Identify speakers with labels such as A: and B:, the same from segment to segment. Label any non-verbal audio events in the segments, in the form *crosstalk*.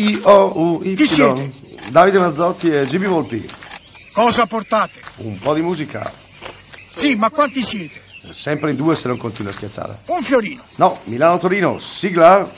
A: D-I-O-U-Y.
B: Chi siete?
A: Davide Mazzotti e Gibi Volpi.
B: Cosa portate?
A: Un po' di musica.
B: Sì, ma quanti siete?
A: Sempre in due se non continua a schiacciare.
B: Un fiorino.
A: No, Milano-Torino, sigla.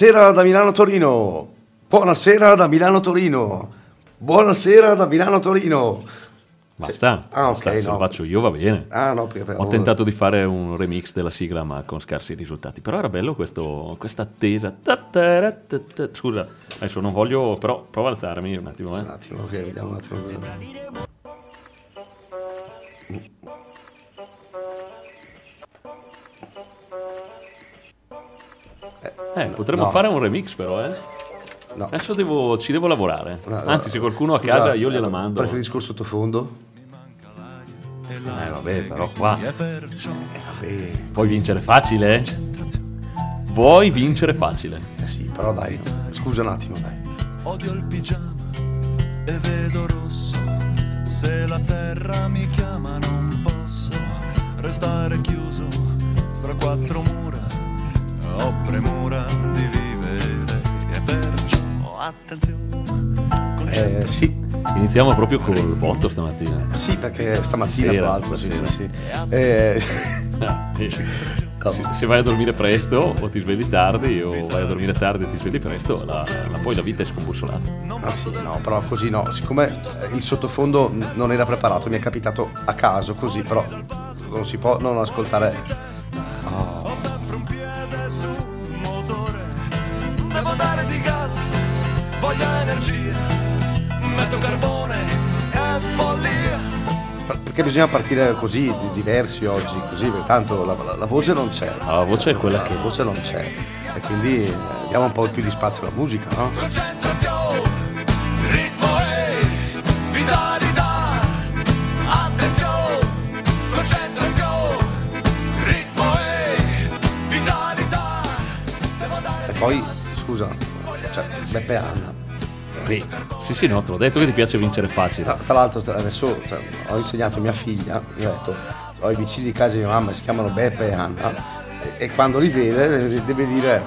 A: Buonasera da Milano-Torino. Buonasera da Milano-Torino. Buonasera da Milano-Torino.
C: Basta,
A: Ah,
C: basta, se
A: no.
C: lo faccio io va bene.
A: Ah, no, perché
C: Ho tentato di fare un remix della sigla ma con scarsi risultati. Però era bello questo, questa attesa. Scusa, adesso non voglio, però prova ad alzarmi un attimo. Eh.
A: Un attimo, ok, vediamo un attimo.
C: Eh, potremmo
A: no.
C: fare un remix però, eh.
A: No.
C: Adesso devo- ci devo lavorare.
A: No, no.
C: Anzi, se qualcuno a
A: Scusa,
C: casa io gliela
A: eh,
C: mando.
A: Preferisco il sottofondo?
C: Eh, vabbè, però qua.
A: Eh, vabbè.
C: Vuoi vincere facile? Vuoi vincere facile?
A: Eh sì, però dai, scusa un attimo, dai.
D: Odio il pigiama e vedo rosso. Se la terra mi chiama non posso restare chiuso fra quattro mura. Ho premura di vivere e perciò attenzione.
A: Eh, sì,
C: Iniziamo proprio col botto stamattina.
A: sì, perché stamattina
C: Sera,
A: tra l'altro, sì, sì, sì. Eh,
C: se, vai a dormire presto o ti svegli tardi o vai a dormire tardi e ti svegli presto, la, la- poi la vita è scombussolata.
A: ah, sì, no, però così no, siccome il sottofondo non era preparato, mi è capitato a caso così, però non si può non ascoltare. Oh,
D: gas, voglio energia. Metto carbone e follia.
A: perché bisogna partire così, di- diversi oggi, così, perché tanto la, la- la voce non c'è.
C: La voce è quella che-
A: La voce non c'è. E quindi eh, diamo un po' più di spazio alla musica, no?
D: Concentrazione, ritmo e vitalità. Attenzione, concentrazione, ritmo e vitalità.
A: E poi, scusa, Beppe Anna.
C: Sì, sì, sì, no, te l'ho detto che ti piace vincere facile.
A: Tra, tra l'altro adesso cioè, ho insegnato a mia figlia, gli ho detto, ho i vicini di casa di mia mamma, si chiamano Beppe e Anna, e, e quando li vede deve, dire,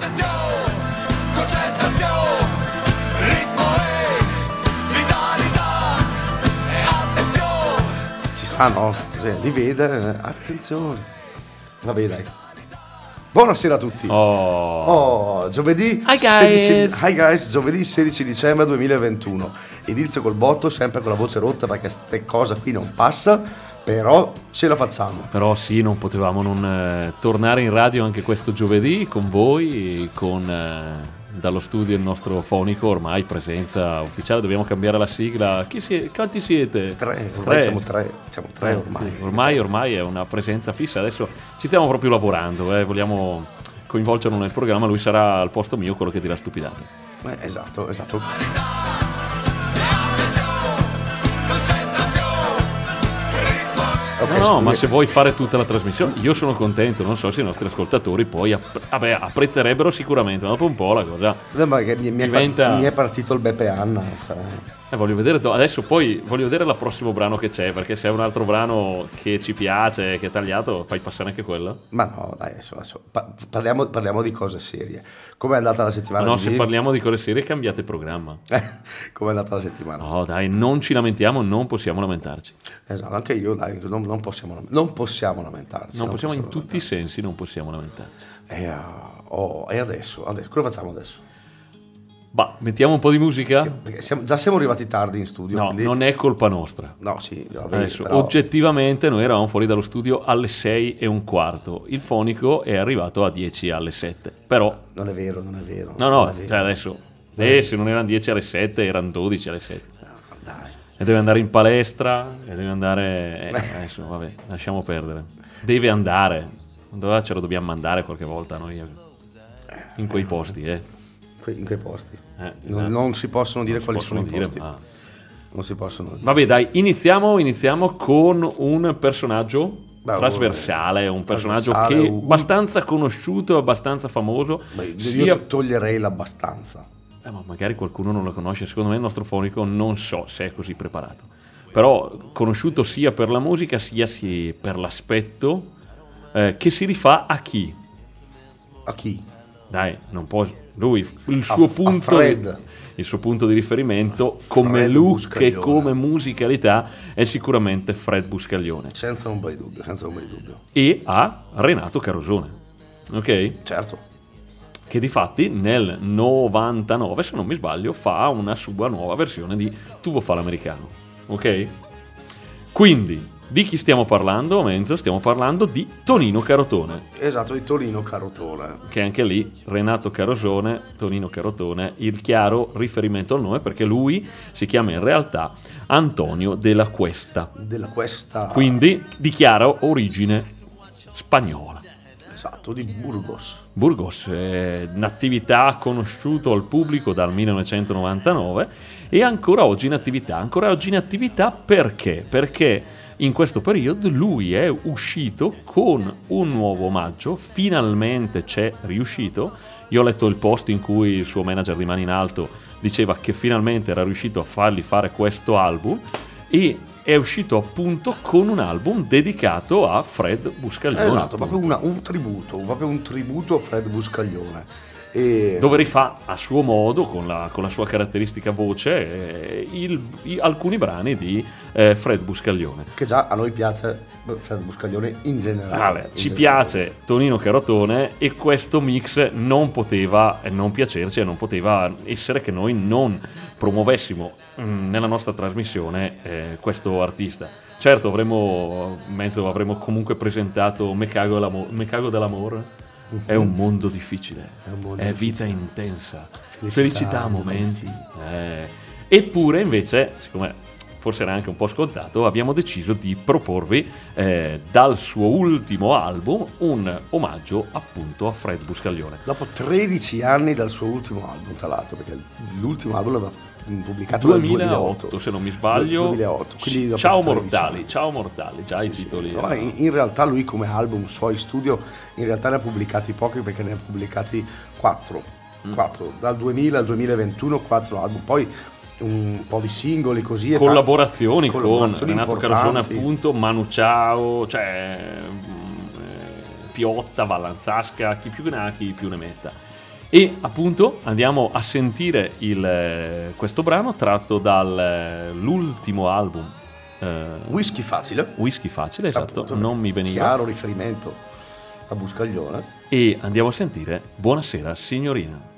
A: ci sta no? Così, li vede, attenzione. Vabbè dai. Buonasera a tutti.
C: Oh,
A: Oh, giovedì
C: Hi, guys.
A: 16 hi guys, giovedì 16 dicembre 2021. Inizio col botto, sempre con la voce rotta perché ste cosa qui non passa, però ce la facciamo.
C: però sì, non potevamo non eh, tornare in radio anche questo giovedì con voi, con eh, dallo studio il nostro fonico, ormai presenza ufficiale, dobbiamo cambiare la sigla. Chi sie- quanti siete?
A: Tre, ormai siamo tre, siamo tre
C: Eh,
A: ormai.
C: sì, ormai, ormai è una presenza fissa. Adesso ci stiamo proprio lavorando, eh, vogliamo coinvolgerlo nel programma. Lui sarà al posto mio quello che dirà stupidate.
A: Eh, esatto, esatto. Ok,
C: No, no, ma se vuoi fare tutta la trasmissione, io sono contento. Non so se i nostri ascoltatori poi app- vabbè, apprezzerebbero sicuramente. Ma dopo un po' la cosa.
A: No, mi, mi è,
C: Diventa-
A: mi è partito il Beppe Anna. cioè.
C: Eh, voglio vedere adesso poi voglio vedere il prossimo brano che c'è, perché se è un altro brano che ci piace, che è tagliato, fai passare anche quello.
A: Ma no, dai, adesso, adesso pa- parliamo, parliamo di cose serie. Com'è andata la settimana?
C: no,
A: Gigi?
C: se parliamo di cose serie cambiate programma.
A: Com'è andata la settimana?
C: No, dai, non ci lamentiamo, non possiamo lamentarci.
A: Esatto, anche io, dai, non, non possiamo, non possiamo lamentarci.
C: Non possiamo in
A: possiamo
C: tutti i sensi, non possiamo lamentarci.
A: E, ah, oh, e adesso, adesso, cosa facciamo adesso?
C: Bah, mettiamo un po' di musica?
A: Perché siamo- già siamo arrivati tardi in studio.
C: No,
A: quindi-
C: non è colpa nostra.
A: No, sì, vabbè,
C: Adesso,
A: però-
C: oggettivamente noi eravamo fuori dallo studio alle 6 e un quarto, il fonico è arrivato a 10 alle 7, però
A: Non è vero, non è vero.
C: no no, cioè adesso eh, se non erano 10 alle 7 erano 12 alle 7
A: Dai.
C: e deve andare in palestra e deve andare eh, adesso vabbè lasciamo perdere deve andare dove ce lo dobbiamo mandare qualche volta noi in quei posti eh.
A: In quei posti.
C: Eh,
A: non,
C: eh.
A: non si possono dire
C: Si
A: quali
C: possono
A: sono i
C: dire,
A: posti.
C: ma-
A: Non si possono dire.
C: Vabbè, dai, iniziamo, iniziamo con un personaggio
A: Beh,
C: trasversale, un personaggio
A: trasversale,
C: che è abbastanza conosciuto, abbastanza famoso,
A: Beh, io
C: sia...
A: toglierei l'abbastanza.
C: eh, ma magari qualcuno non lo conosce, secondo me il nostro fonico non so se è così preparato, però conosciuto sia per la musica sia si- per l'aspetto eh, che si rifà a chi?
A: A chi?
C: Dai, non può. Lui, il
A: A-
C: suo,
A: a
C: punto,
A: Fred.
C: il suo punto di riferimento come
A: Fred
C: look e come musicalità è sicuramente Fred Buscaglione.
A: Senza un bel dubbio, senza un bel dubbio.
C: E a Renato Carosone. Ok?
A: Certo.
C: Che di fatti nel 99, se non mi sbaglio, fa una sua nuova versione di Tuvo fa l'americano. Ok? Quindi, di chi stiamo parlando, Menzo? Stiamo parlando di Tonino Carotone.
A: Esatto, di Torino Carotone.
C: che anche lì Renato Carosone, Tonino Carotone, il chiaro riferimento al nome perché lui si chiama in realtà Antonio della Cuesta,
A: Della questa...
C: quindi di chiara origine spagnola.
A: Esatto, di Burgos.
C: Burgos è un'attività conosciuto al pubblico dal 1999 e ancora oggi in attività. Ancora oggi in attività perché? Perché in questo periodo lui è uscito con un nuovo omaggio, finalmente c'è riuscito. Io ho letto il post in cui il suo manager rimane in alto diceva che finalmente era riuscito a fargli fare questo album e è uscito appunto con un album dedicato a Fred Buscaglione.
A: Esatto, proprio una- un tributo, proprio un tributo a Fred Buscaglione. E...
C: dove rifà a suo modo, con la, con la sua caratteristica voce, eh, il- i- alcuni brani di eh, Fred Buscaglione.
A: Che già a noi piace beh, Fred Buscaglione in generale.
C: Vabbè,
A: in
C: ci
A: generale.
C: piace Tonino Carotone e questo mix non poteva non piacerci e non poteva essere che noi non promuovessimo mm, nella nostra trasmissione eh, questo artista. Certo, avremmo, mezzo, avremmo comunque presentato Me cago, Me cago dell'amore. È un mondo difficile,
A: È mondo
C: è vita intensa,
A: Felicità,
C: felicità, a momenti. eh. Eppure, invece, siccome forse era anche un po' scontato, abbiamo deciso di proporvi eh, dal suo ultimo album un omaggio appunto a Fred Buscaglione.
A: Dopo 13 anni dal suo ultimo album, tra l'altro, perché l'ultimo album l'aveva pubblicato nel
C: 2008, se non mi sbaglio.
A: 2008, quindi dopo
C: ciao
A: 13
C: mortali,
A: anni.
C: ciao mortali, già i titoli.
A: No, ma in, in realtà lui come album, suoi studio, in realtà ne ha pubblicati pochi perché ne ha pubblicati 4.
C: Mm.
A: dal 2000 al 2021, 4 album. Poi un po' di singoli così. e ta-
C: collaborazioni,
A: collaborazioni
C: con Renato. Carosone appunto, Manu Ciao, cioè mm, eh, Piotta, Vallanzasca, chi più ne ha, chi più ne metta. E appunto andiamo a sentire il, eh, questo brano tratto dall'ultimo album eh,
A: Whisky facile.
C: Whisky Facile, esatto,
A: appunto,
C: non mi veniva.
A: Chiaro riferimento a Buscaglione.
C: E andiamo a sentire Buonasera signorina.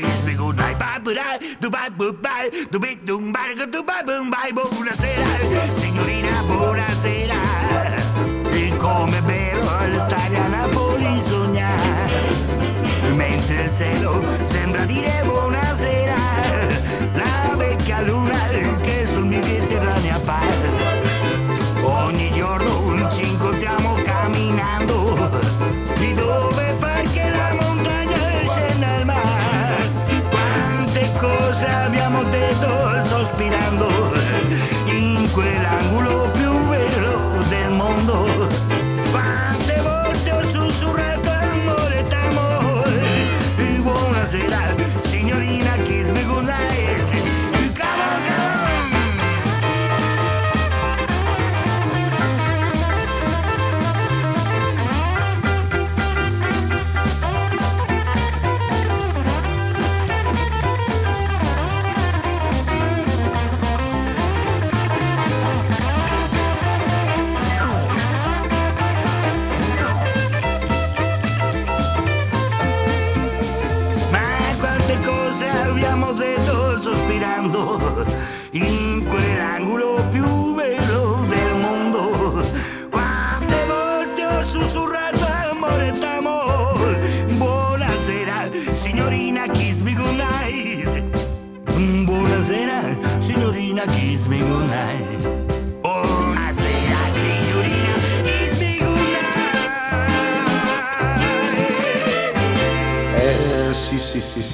E: Kiss me goodnight. Bye bye, du bye bye bye, du bye du bye du bye bye bye. Buonasera, signorina, cose abbiamo detto sospirando in quell'angolo più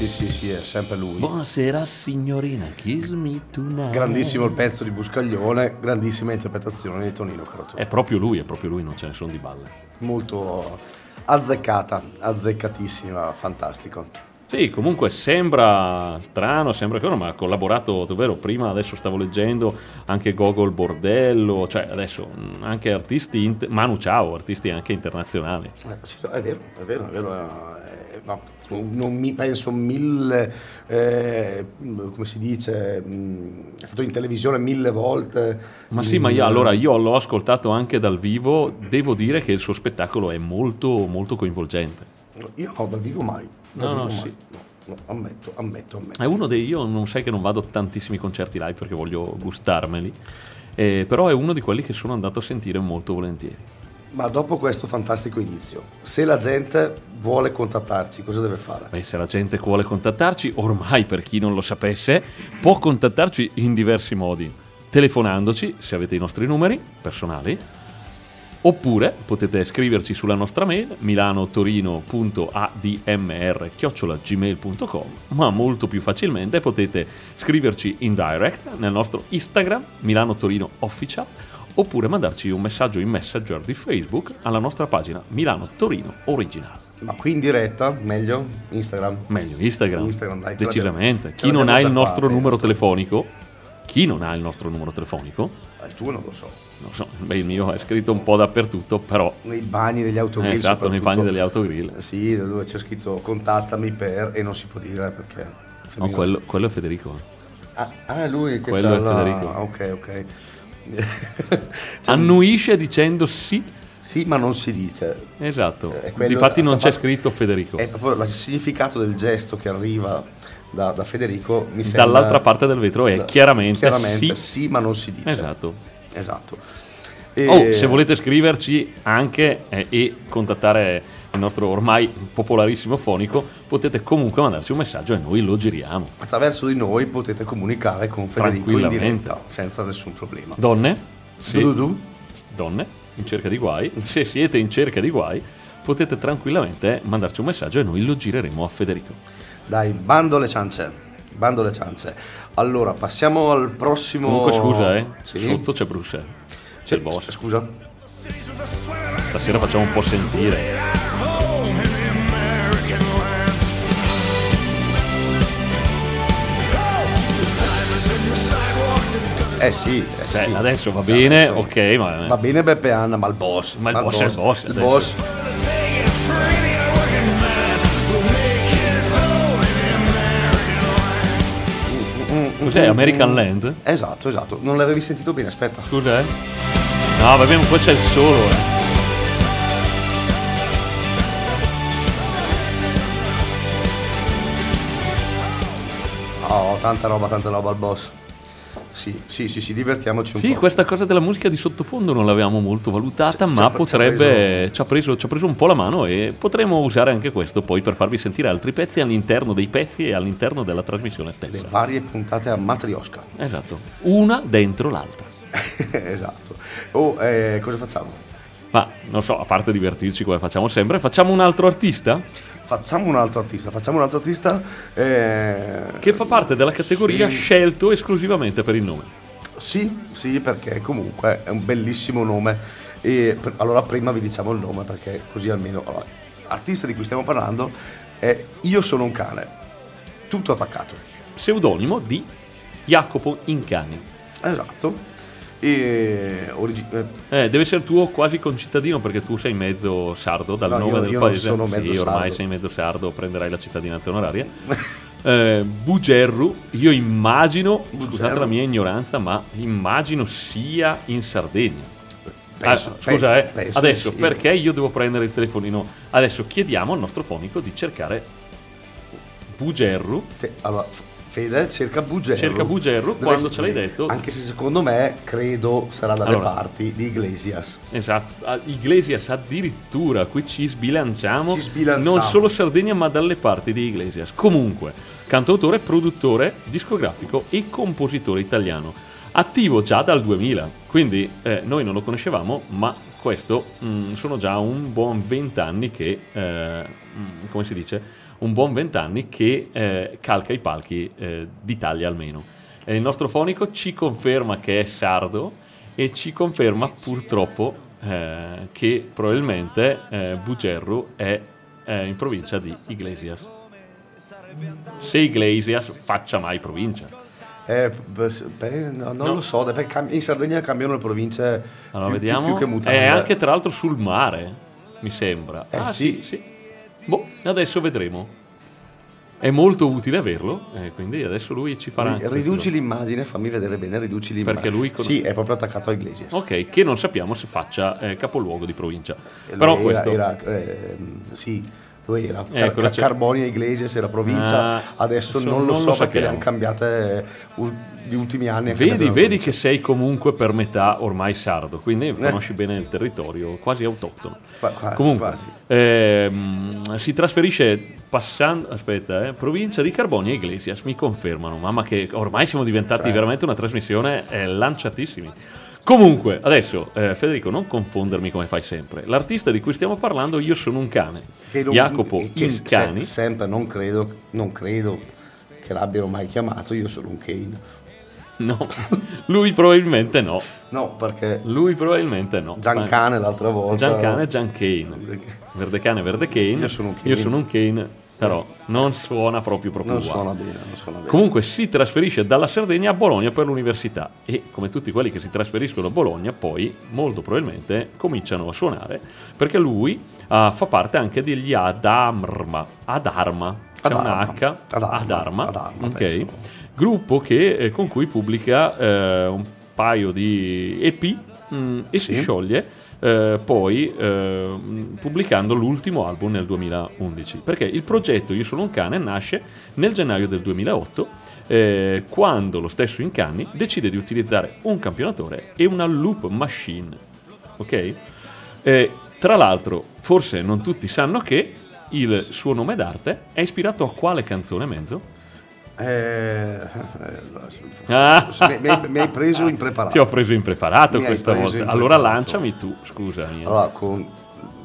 A: sì, sì, sì, è sempre lui.
C: Buonasera signorina, kiss me tonight.
A: Grandissimo il pezzo di Buscaglione, grandissima interpretazione di Tonino Carotone.
C: È proprio lui, è proprio lui, non ce ne sono di balle.
A: Molto azzeccata, azzeccatissima, fantastico.
C: Sì, comunque sembra strano, sembra che ma ha collaborato, davvero, prima adesso stavo leggendo anche Gogol Bordello, cioè adesso anche artisti, int- Manu Ciao, artisti anche internazionali.
A: Eh, sì, è vero, è vero, è vero. eh, no, non mi penso mille, eh, come si dice, è stato in televisione mille volte.
C: Ma sì, ma io, allora io l'ho ascoltato anche dal vivo, devo dire che il suo spettacolo è molto, molto coinvolgente.
A: Io dal vivo mai.
C: No, no,
A: vivo
C: sì.
A: No, no, ammetto, ammetto, ammetto.
C: È uno dei, io non sai che non vado a tantissimi concerti live perché voglio gustarmeli, eh, però è uno di quelli che sono andato a sentire molto volentieri.
A: Ma dopo questo fantastico inizio, se la gente vuole contattarci, cosa deve fare?
C: Beh, se la gente vuole contattarci, ormai per chi non lo sapesse, può contattarci in diversi modi. Telefonandoci, se avete i nostri numeri personali, oppure potete scriverci sulla nostra mail milanotorino.admr.gmail.com ma molto più facilmente potete scriverci in direct nel nostro Instagram Milano Torino Official oppure mandarci un messaggio in messenger di Facebook alla nostra pagina Milano Torino Original.
A: Ma qui in diretta, meglio? Instagram?
C: Meglio Instagram,
A: Instagram, dai,
C: decisamente. Chi non ha il nostro
A: fatta,
C: numero
A: eh.
C: telefonico, chi non ha il nostro numero telefonico,
A: Il tuo non lo so.
C: non so, beh, il mio è scritto un po' dappertutto, però
A: Nei bagni degli autogrill.
C: Eh, esatto, nei bagni degli autogrill.
A: Sì, dove c'è scritto contattami per e non si può dire perché.
C: No, quello, quello è Federico.
A: Ah, ah, lui che
C: Quello è
A: la-
C: Federico.
A: ah, ok, ok. *laughs*
C: Annuisce dicendo sì,
A: Sì, ma non si dice.
C: esatto.
A: Eh, quello-
C: Difatti non
A: cioè,
C: c'è scritto Federico.
A: È proprio il significato del gesto che arriva da, da Federico. Mi sembra-
C: Dall'altra parte del vetro è
A: da-
C: chiaramente,
A: chiaramente
C: sì.
A: sì, ma non si dice.
C: Esatto.
A: Esatto.
C: Oh,
A: E-
C: se volete scriverci anche eh, e contattare il nostro ormai popolarissimo fonico, potete comunque mandarci un messaggio e noi lo giriamo.
A: Attraverso di noi potete comunicare con Federico in diretta senza nessun problema.
C: Donne? Sì.
A: Du-du-du.
C: donne in cerca di guai, se siete in cerca di guai, potete tranquillamente mandarci un messaggio e noi lo gireremo a Federico.
A: Dai, bando le ciance. Bando le ciance. Allora, passiamo al prossimo.
C: Comunque scusa, eh,
A: Sì.
C: sotto c'è Bruxelles, c'è
A: Sì,
C: il boss.
A: Scusa.
C: Stasera facciamo un po' sentire.
A: Eh sì, eh
C: Cioè,
A: sì.
C: adesso va
A: Esatto,
C: bene,
A: sì.
C: ok, ma
A: Va bene Beppe Anna, ma il boss.
C: Ma il boss è il boss,
A: Il boss.
C: Cos'è? Mm. American Land?
A: Esatto, esatto. Non l'avevi sentito bene, aspetta.
C: Scusa, eh. No, vabbè, un po' c'è il solo, eh.
A: Oh, tanta roba, tanta roba al boss. Sì, sì, sì, sì, divertiamoci un
C: Sì,
A: po'.
C: questa cosa della musica di sottofondo non l'avevamo molto valutata,
A: ci
C: ma
A: ha
C: potrebbe. Ci ha, preso, ci ha preso un po' la mano e potremo usare anche questo poi per farvi sentire altri pezzi all'interno dei pezzi e all'interno della trasmissione
A: Le
C: stessa.
A: varie puntate a Matrioska.
C: Esatto, una dentro l'altra. *laughs*
A: esatto. Oh, eh, cosa facciamo?
C: Ma non so, a parte divertirci come facciamo sempre, facciamo un altro artista
A: Facciamo un altro artista, facciamo un altro artista. eh,
C: che fa parte della categoria
A: Sì.
C: scelto esclusivamente per il nome.
A: Sì, sì, perché comunque è un bellissimo nome. E per- allora prima vi diciamo il nome perché così almeno. Allora, l'artista di cui stiamo parlando è Io sono un cane. Tutto attaccato.
C: Pseudonimo di Jacopo Incani.
A: Esatto. E origi- eh,
C: Eh, deve essere tuo quasi concittadino perché tu sei mezzo sardo dal
A: No,
C: nome
A: io-
C: del
A: io non
C: paese.
A: sono mezzo
C: sì, ormai
A: sardo.
C: sei mezzo sardo, prenderai la cittadinanza onoraria. *laughs* Eh, Bugerru, io immagino, scusate
A: Bugerru.
C: la mia ignoranza, ma immagino sia in Sardegna.
A: Penso-
C: Ah, scusa, eh,
A: penso
C: adesso
A: sì.
C: perché io devo prendere il telefonino? Adesso chiediamo al nostro fonico di cercare Bugerru.
A: te- allora, Fede cerca Bugerru.
C: Cerca Bugerru,
A: Deve
C: quando ce l'hai detto.
A: Anche se secondo me credo sarà dalle
C: Allora.
A: parti di Iglesias.
C: Esatto, a- Iglesias addirittura, qui ci sbilanciamo,
A: Ci sbilanciamo.
C: non solo Sardegna ma dalle parti di Iglesias. Comunque, cantautore, produttore, discografico e compositore italiano, attivo già dal 2000, quindi eh, noi non lo conoscevamo, ma questo mm, sono già un buon vent'anni che, eh, mm, come si dice, un buon vent'anni che eh, calca i palchi eh, d'Italia almeno. E il nostro fonico ci conferma che è sardo e ci conferma purtroppo eh, che probabilmente eh, Bugerru è eh, in provincia di Iglesias. Se Iglesias faccia mai provincia.
A: Eh, beh, no, non
C: No.
A: lo so, in Sardegna cambiano le province
C: Allora
A: più,
C: vediamo.
A: più che mutande.
C: è anche tra l'altro sul mare, mi sembra.
A: Eh,
C: ah,
A: sì,
C: sì. Boh, adesso vedremo. È molto utile averlo, eh, quindi adesso lui ci farà anche
A: Riduci l'immagine, fammi vedere bene, riduci l'immagine.
C: Perché lui con-
A: Sì, è proprio attaccato a Iglesias.
C: Ok, che non sappiamo se faccia eh, capoluogo di provincia. Però
A: era,
C: questo...
A: era, ehm, sì, lui era
C: Ecco,
A: Car- Carbonia Iglesias era provincia,
C: Ah,
A: adesso
C: adesso
A: non lo
C: non
A: so
C: lo
A: perché le hanno cambiate eh, gli ultimi anni.
C: Vedi, vedi che sei comunque per metà ormai sardo, quindi
A: Eh.
C: conosci bene il territorio, quasi autoctono.
A: Qua- quasi,
C: Comunque,
A: quasi.
C: ehm, si trasferisce passando, aspetta, eh, provincia di Carbonia Iglesias, mi confermano, mamma che ormai siamo diventati
A: Cioè.
C: veramente una trasmissione eh, lanciatissimi. Comunque, adesso eh, Federico, non confondermi come fai sempre. L'artista di cui stiamo parlando, io sono un cane.
A: Non-
C: Jacopo
A: che se-
C: Incani.
A: sempre non credo, non credo che l'abbiano mai chiamato, io sono un Kane.
C: No, lui probabilmente no.
A: No, perché
C: Lui probabilmente no.
A: Giancane l'altra volta.
C: Giancane e Giancane. Verde cane, verde cane.
A: Io sono un Kane.
C: Io sono un Kane, però non suona proprio proprio
A: Non suona bene, non suona bene.
C: Comunque si trasferisce dalla Sardegna a Bologna per l'università e come tutti quelli che si trasferiscono a Bologna poi molto probabilmente cominciano a suonare perché lui ah, fa parte anche degli Adarma. Adarma. C'è
A: Adarma.
C: una H.
A: Adarma.
C: Adarma.
A: Adarma,
C: ok.
A: penso.
C: Gruppo che, eh, con cui pubblica eh, un paio di EP mm, e si
A: Sì.
C: scioglie eh, poi eh, pubblicando l'ultimo album nel 2011 perché il progetto Io sono un cane nasce nel gennaio del 2008 eh, quando lo stesso Incanni decide di utilizzare un campionatore e una loop machine ok? Eh, tra l'altro forse non tutti sanno che il suo nome d'arte è ispirato a quale canzone mezzo?
A: Eh, eh,
C: Ah.
A: mi, hai- mi hai preso impreparato.
C: Ti ho preso impreparato
A: Mi
C: questa
A: preso
C: volta.
A: impreparato.
C: Allora lanciami tu, scusami.
A: Allora, con,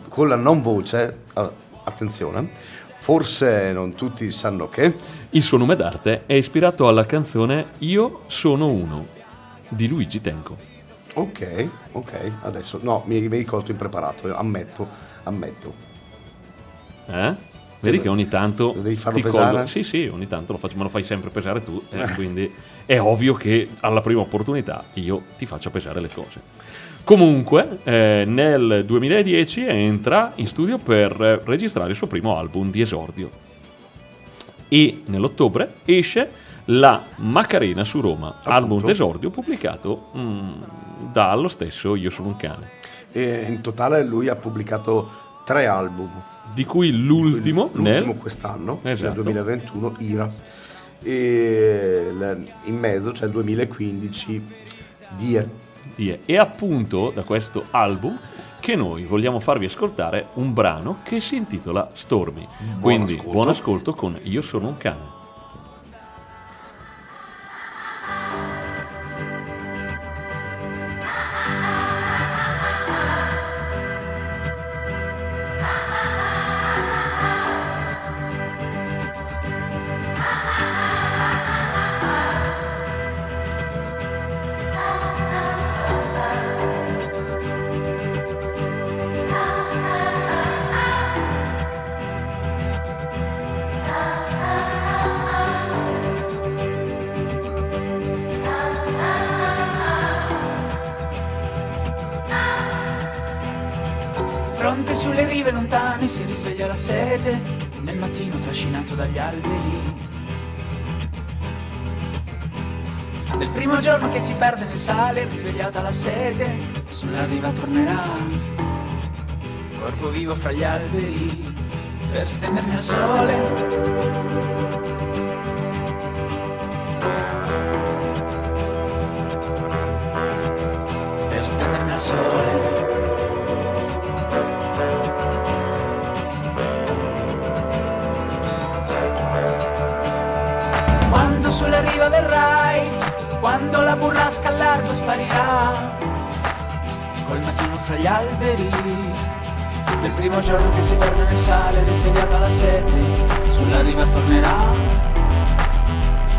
A: con la non voce, attenzione, forse non tutti sanno che
C: Il suo nome d'arte è ispirato alla canzone Io sono uno di Luigi Tenco.
A: Ok, ok, adesso no, mi, mi hai colto impreparato, ammetto, ammetto.
C: Eh? Vedi che ogni tanto
A: Devi farlo
C: ti
A: pesare?
C: colgo- Sì, sì, ogni tanto lo faccio, me lo fai sempre pesare tu, eh, quindi è ovvio che alla prima opportunità io ti faccia pesare le cose. Comunque, eh, nel 2010 entra in studio per registrare il suo primo album di esordio. E nell'ottobre esce La Macarena su Roma, album d'esordio pubblicato mm, dallo stesso Io sono un cane,
A: E in totale lui ha pubblicato tre album.
C: Di cui l'ultimo,
A: L'ultimo
C: nel
A: quest'anno,
C: Esatto.
A: nel 2021, Ira. e in mezzo c'è il 2015 Die.
C: Die. E appunto da questo album che noi vogliamo farvi ascoltare un brano che si intitola Stormy. Quindi
A: ascolto.
C: buon ascolto con Io sono un cane.
F: Risveglia la sete, nel mattino trascinato dagli alberi. Del primo giorno che si perde nel sale, risvegliata la sete, sulla riva tornerà. Corpo vivo fra gli alberi, per stendermi al sole. Verrai, quando la burrasca al largo sparirà, col mattino fra gli alberi, del primo giorno che si perde nel sale, risvegliata la sete, sulla riva tornerà,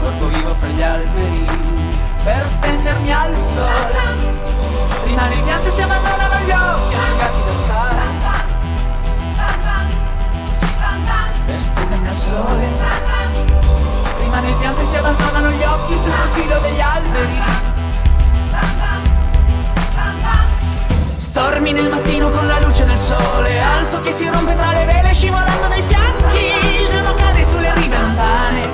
F: corpo vivo fra gli alberi, per stendermi al sole, rimane il pianto e si abbandonano gli occhi asciugati dal sale, per stendermi al sole. Rimane il pianto e si abbandonano gli occhi sul profilo degli alberi. Stormi nel mattino con la luce del sole, alto che si rompe tra le vele scivolando dai fianchi. Il giorno cade sulle rive lontane.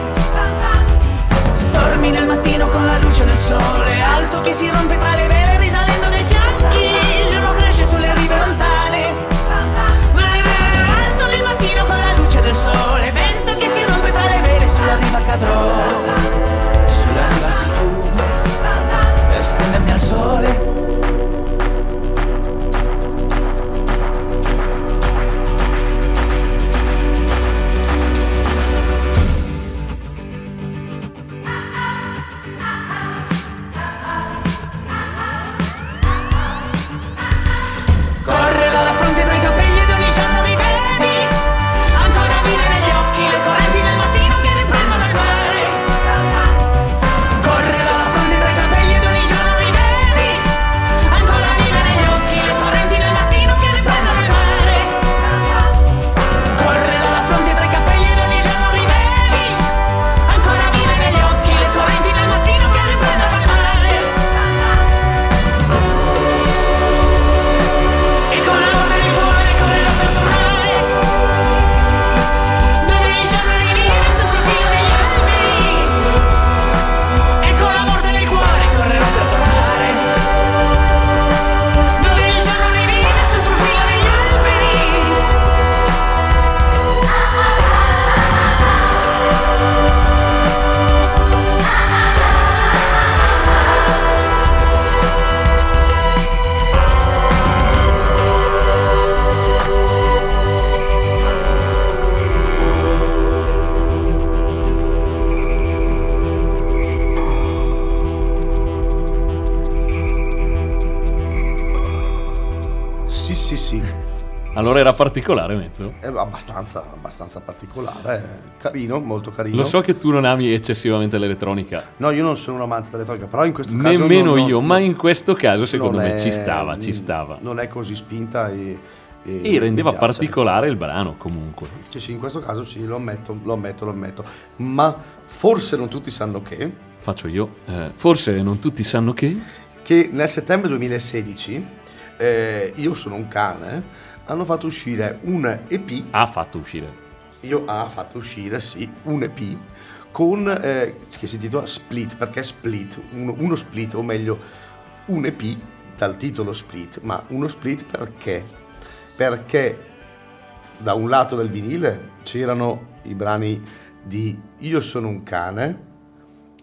F: Stormi nel mattino con la luce del sole, alto che si rompe tra le vele risalendo dai fianchi. Il giorno cresce sulle rive lontane. Alto nel mattino con la luce del sole, riva cadrò,
C: particolare, Mezzo.
A: È abbastanza, abbastanza particolare. Carino, molto carino.
C: Lo so che tu non ami eccessivamente l'elettronica,
A: No, io non sono un amante dell'elettronica, però in questo caso...
C: nemmeno
A: non- non-
C: io, ma in questo caso secondo me
A: è-
C: ci stava, ci stava.
A: Non è così spinta e... E,
C: E rendeva particolare il brano comunque.
A: Sì, sì, in questo caso sì, lo ammetto, lo ammetto, lo ammetto. Ma forse non tutti sanno che,
C: Faccio io. Eh, forse non tutti sanno che...
A: che nel settembre 2016 eh, Io sono un cane hanno fatto uscire un EP
C: Ha fatto uscire.
A: io ha fatto uscire, sì, un EP con, eh, che si intitola Split, perché Split, uno, uno split, o meglio, un EP dal titolo Split, ma uno split perché? Perché da un lato del vinile c'erano i brani di Io sono un cane,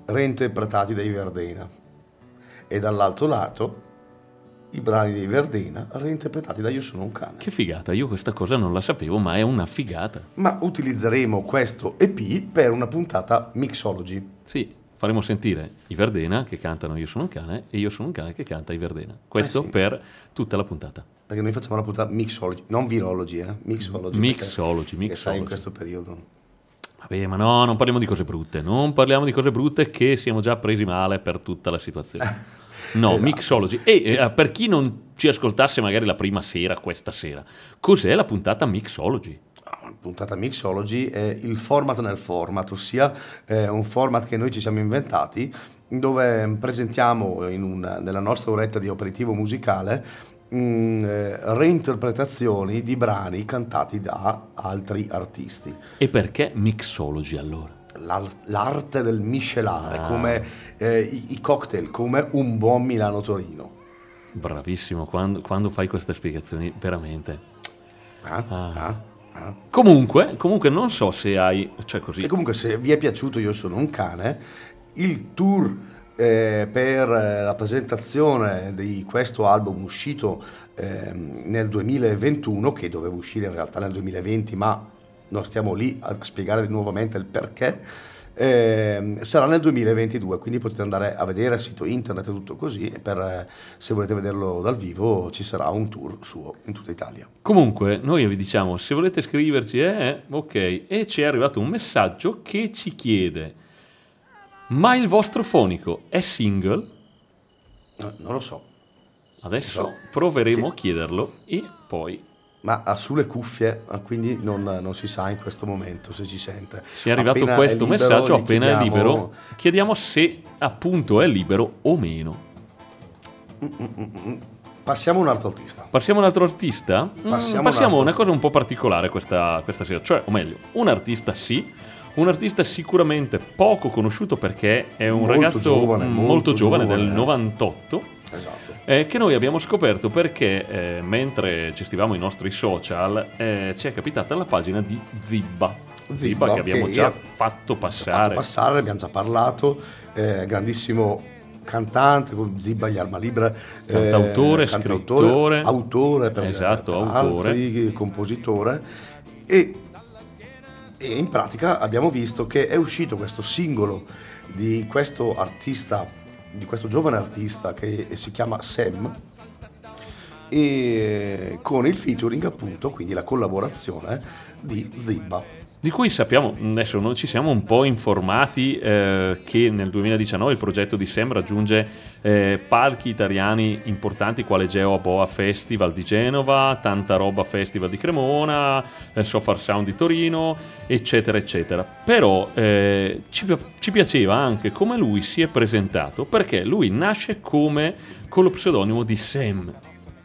A: reinterpretati dai Verdena. E dall'altro lato i brani dei Verdena reinterpretati da Io sono un cane.
C: Che figata, io questa cosa non la sapevo, ma è una figata.
A: Ma utilizzeremo questo EP per una puntata Mixology.
C: Sì, faremo sentire i Verdena che cantano Io sono un cane e Io sono un cane che canta i Verdena. Questo
A: Eh sì.
C: per tutta la puntata.
A: Perché noi facciamo una puntata Mixology, non Virology, eh? Mixology.
C: Mixology,
A: che sai in
C: mixology.
A: questo periodo.
C: Vabbè, ma no, non parliamo di cose brutte, non parliamo di cose brutte che siamo già presi male per tutta la situazione. *laughs* No,
A: Esatto.
C: Mixology. E eh, per chi non ci ascoltasse magari la prima sera, questa sera, cos'è la puntata Mixology?
A: La puntata Mixology è il format nel format, ossia è un format che noi ci siamo inventati dove presentiamo in una- nella nostra oretta di aperitivo musicale mm, eh, reinterpretazioni di brani cantati da altri artisti.
C: E perché Mixology allora?
A: L'ar- l'arte del miscelare,
C: Ah.
A: come eh, i, i cocktail, come un buon Milano-Torino.
C: Bravissimo, quando, quando fai queste spiegazioni, veramente.
A: Ah,
C: Ah.
A: ah, ah.
C: Comunque, comunque non so se hai, cioè così,
A: E comunque se vi è piaciuto Io sono un cane, il tour eh, per eh, la presentazione di questo album uscito ehm, nel 2021, che doveva uscire in realtà nel 2020, ma non stiamo lì a spiegare nuovamente il perché, ehm, sarà nel 2022, quindi potete andare a vedere il sito internet e tutto così, e per, eh, se volete vederlo dal vivo ci sarà un tour suo in tutta Italia.
C: Comunque, noi vi diciamo, se volete scriverci, eh, ok, e ci è arrivato un messaggio che ci chiede, ma il vostro fonico è single?
A: Eh, non lo so,
C: Adesso
A: So.
C: proveremo
A: Sì.
C: a chiederlo e poi
A: ma ha sulle cuffie, quindi non, non si sa in questo momento se ci sente.
C: ci è arrivato
A: Appena
C: questo
A: è libero,
C: messaggio, appena è
A: chiediamo-
C: libero, chiediamo se appunto è libero o meno.
A: Passiamo a un altro artista.
C: Passiamo a un altro artista? Mm,
A: Passiamo
C: Passiamo,
A: a
C: una cosa un po' particolare questa, questa sera, cioè, o meglio, un artista sì, un artista sicuramente poco conosciuto perché è un
A: Molto
C: ragazzo
A: giovane,
C: mm,
A: molto
C: giovane,
A: giovane,
C: del
A: eh.
C: 98.
A: Esatto.
C: Eh, che noi abbiamo scoperto perché eh, mentre gestivamo i nostri social eh, ci è capitata la pagina di Zibba. Zibba,
A: Zibba,
C: che abbiamo
A: che
C: già
A: è-
C: fatto
A: Fatto
C: passare.
A: passare, abbiamo già parlato, eh, grandissimo cantante con Zibba gli Arma Libra, eh,
C: Cantautore, scrittore.
A: autore per,
C: Esatto,
A: per
C: autore.
A: altri, compositore e, e in pratica abbiamo visto che è uscito questo singolo di questo artista, di questo giovane artista che si chiama Sam e con il featuring appunto, quindi la collaborazione di Zibba.
C: Di cui sappiamo, adesso non ci siamo un po' informati eh, che nel 2019 il progetto di Sam raggiunge eh, palchi italiani importanti quale Geo Boa Festival di Genova, Tanta Roba Festival di Cremona, eh, Sofar Sound di Torino, eccetera, eccetera. Però eh, ci, ci piaceva anche come lui si è presentato, perché lui nasce come con lo pseudonimo di Sam.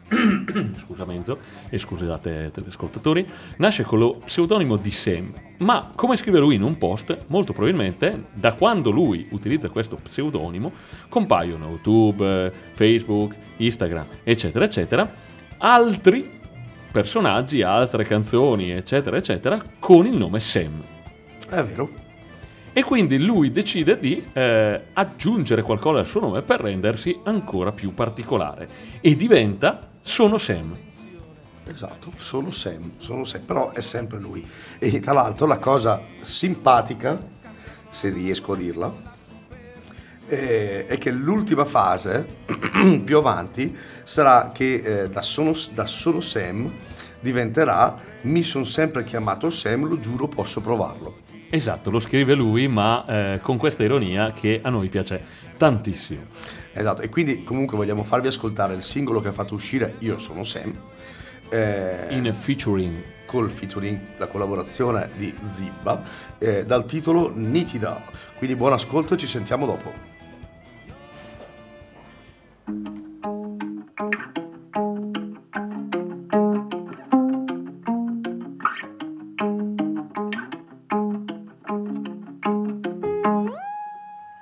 C: *coughs* scusa Menzo e scusate telescoltatori, nasce con lo pseudonimo di Sam, ma come scrive lui in un post, molto probabilmente da quando lui utilizza questo pseudonimo compaiono YouTube, Facebook, Instagram, eccetera, eccetera, altri personaggi, altre canzoni, eccetera, eccetera, con il nome Sam.
A: È vero?
C: E quindi lui decide di eh, aggiungere qualcosa al suo nome per rendersi ancora più particolare e diventa Sono Sam.
A: Esatto, sono Sam, sono Sam, però è sempre lui. E tra l'altro la cosa simpatica, se riesco a dirla, eh, è che l'ultima fase, *clears throat* più avanti, sarà che eh, da, sono, da Sono Sam diventerà Mi son sempre chiamato Sam, lo giuro posso provarlo.
C: Esatto, lo scrive lui, ma eh, con questa ironia che a noi piace tantissimo.
A: Esatto, e quindi comunque vogliamo farvi ascoltare il singolo che ha fatto uscire Io sono Sam. Eh,
C: In featuring.
A: col featuring, la collaborazione di Zibba, eh, dal titolo Nitida. Quindi buon ascolto e ci sentiamo dopo.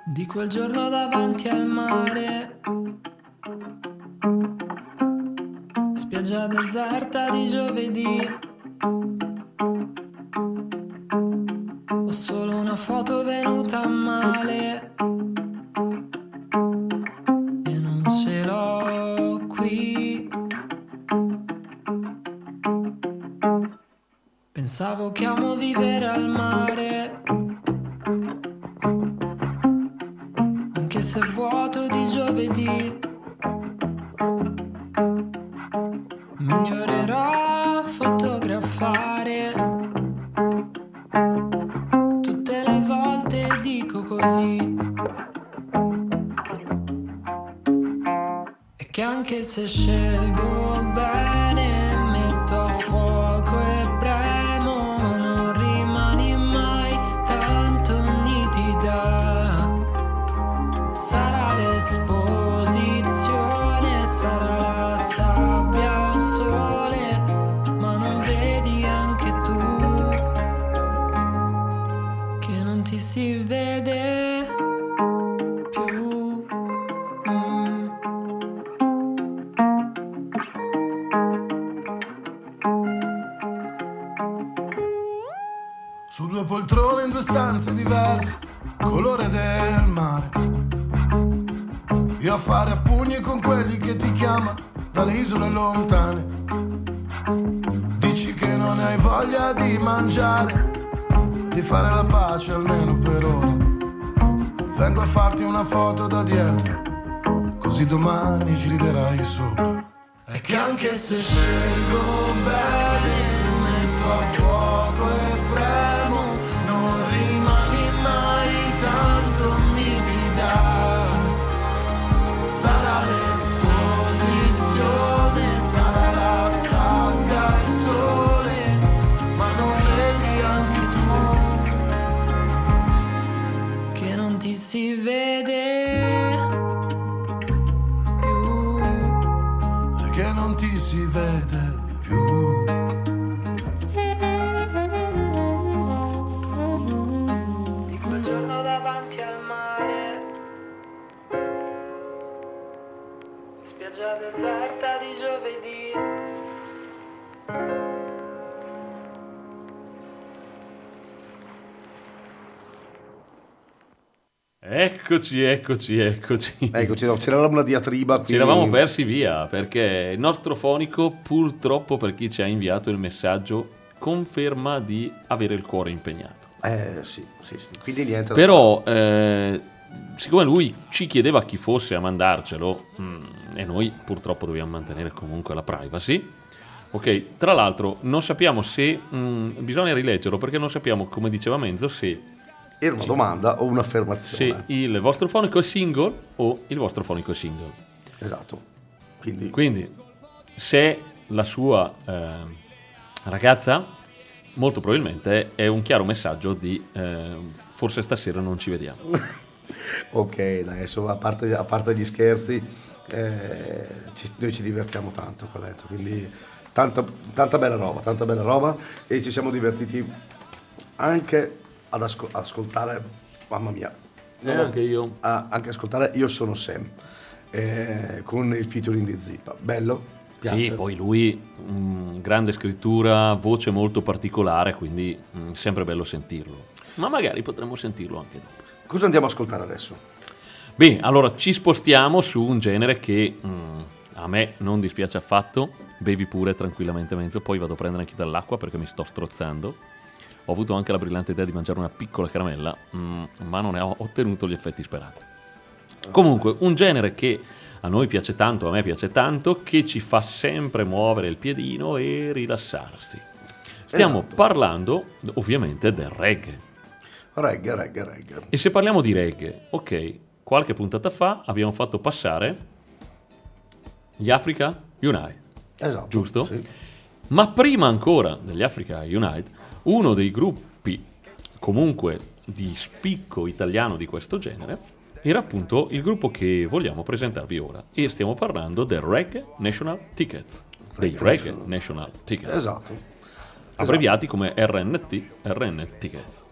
G: Di quel giorno davanti al mare, spiaggia deserta di giovedì. Ho solo una foto venuta male e non ce l'ho qui. Pensavo che amo
C: Eccoci, eccoci, eccoci.
A: Eccoci, no, c'era una diatriba qui.
C: Ci eravamo persi via perché il nostro fonico, purtroppo per chi ci ha inviato il messaggio, conferma di avere il cuore impegnato.
A: Eh sì, sì, sì. Quindi niente.
C: Però, eh, siccome lui ci chiedeva chi fosse a mandarcelo, mm, e noi purtroppo dobbiamo mantenere comunque la privacy. Ok, tra l'altro non sappiamo se mm, bisogna rileggerlo perché non sappiamo, come diceva Menzo, se,
A: Era una domanda o un'affermazione.
C: se il vostro fonico è single o il vostro fonico è single.
A: Esatto. Quindi,
C: Quindi, se la sua eh, ragazza, molto probabilmente è un chiaro messaggio di eh, forse stasera non ci vediamo. *laughs*
A: ok, adesso a parte, a parte gli scherzi, eh, ci- noi ci divertiamo tanto qua dentro, quindi tanta, tanta bella roba, tanta bella roba e ci siamo divertiti anche ad asco- ascoltare, mamma mia,
C: Eh, anche io.
A: a- anche ascoltare Io sono Sam eh, con il featuring di Zippa, bello, piace.
C: Sì, poi lui, mm, grande scrittura, voce molto particolare, quindi mm, sempre bello sentirlo. Ma magari potremmo sentirlo anche dopo.
A: Cosa andiamo a ascoltare adesso?
C: Bene, allora ci spostiamo su un genere che mm, a me non dispiace affatto. Bevi pure tranquillamente mentre poi vado a prendere anche dall'acqua perché mi sto strozzando. Ho avuto anche la brillante idea di mangiare una piccola caramella, mm, ma non ne ho ottenuto gli effetti sperati. Comunque, un genere che a noi piace tanto, a me piace tanto, che ci fa sempre muovere il piedino e rilassarsi. Stiamo
A: Esatto.
C: parlando ovviamente del reggae.
A: Reggae, reggae, reggae.
C: E se parliamo di reggae, ok, qualche puntata fa abbiamo fatto passare gli Africa Unite,
A: Esatto.
C: giusto?
A: Sì.
C: Ma prima ancora degli Africa Unite, uno dei gruppi comunque di spicco italiano di questo genere era appunto il gruppo che vogliamo presentarvi ora. E stiamo parlando del Reggae National Tickets. Dei
A: Reggae
C: Reggae
A: National.
C: National Tickets.
A: Esatto.
C: Abbreviati come RNT, RN Tickets.